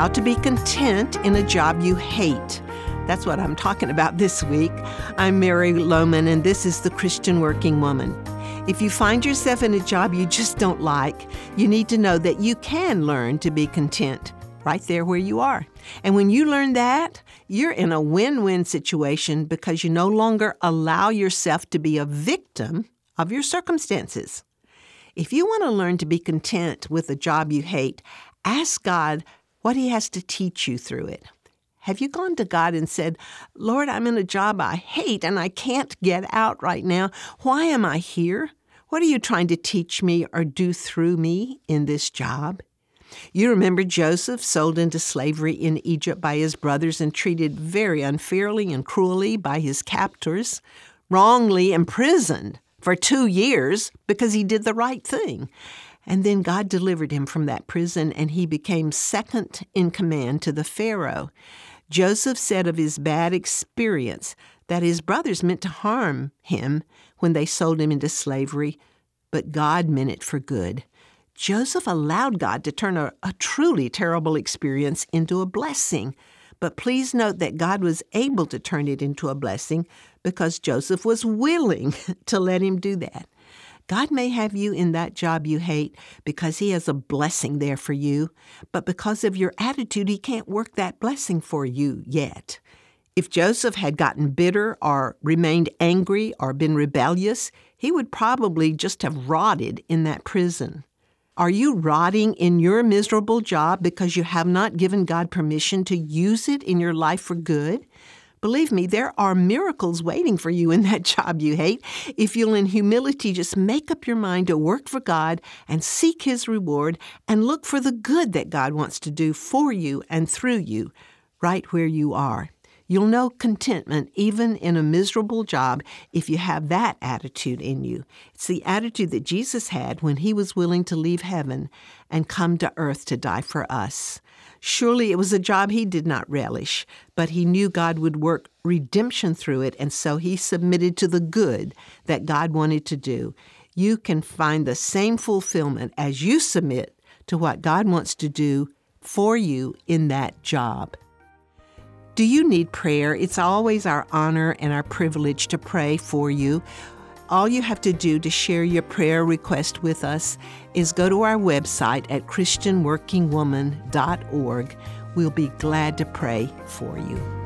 How to Be Content in a Job You Hate. That's what I'm talking about this week. I'm Mary Lowman, and this is The Christian Working Woman. If you find yourself in a job you just don't like, you need to know that you can learn to be content right there where you are. And when you learn that, you're in a win win situation because you no longer allow yourself to be a victim of your circumstances. If you want to learn to be content with a job you hate, ask God what He has to teach you through it. Have you gone to God and said, Lord, I'm in a job I hate and I can't get out right now. Why am I here? What are you trying to teach me or do through me in this job? You remember Joseph sold into slavery in Egypt by his brothers and treated very unfairly and cruelly by his captors, wrongly imprisoned for two years because he did the right thing. And then God delivered him from that prison, and he became second in command to the Pharaoh. Joseph said of his bad experience that his brothers meant to harm him when they sold him into slavery, but God meant it for good. Joseph allowed God to turn a, a, truly terrible experience into a blessing. But please note that God was able to turn it into a blessing because Joseph was willing to let him do that. God may have you in that job you hate because He has a blessing there for you, but because of your attitude, He can't work that blessing for you yet. If Joseph had gotten bitter or remained angry or been rebellious, he would probably just have rotted in that prison. Are you rotting in your miserable job because you have not given God permission to use it in your life for good? Believe me, there are miracles waiting for you in that job you hate if you'll, in humility, just make up your mind to work for God and seek His reward and look for the good that God wants to do for you and through you right where you are. You'll know contentment even in a miserable job if you have that attitude in you. It's the attitude that Jesus had when he was willing to leave heaven and come to earth to die for us. Surely it was a job he did not relish, but he knew God would work redemption through it, and so he submitted to the good that God wanted to do. You can find the same fulfillment as you submit to what God wants to do for you in that job. Do you need prayer? It's always our honor and our privilege to pray for you. All you have to do to share your prayer request with us is go to our website at ChristianWorkingWoman.org. We'll be glad to pray for you.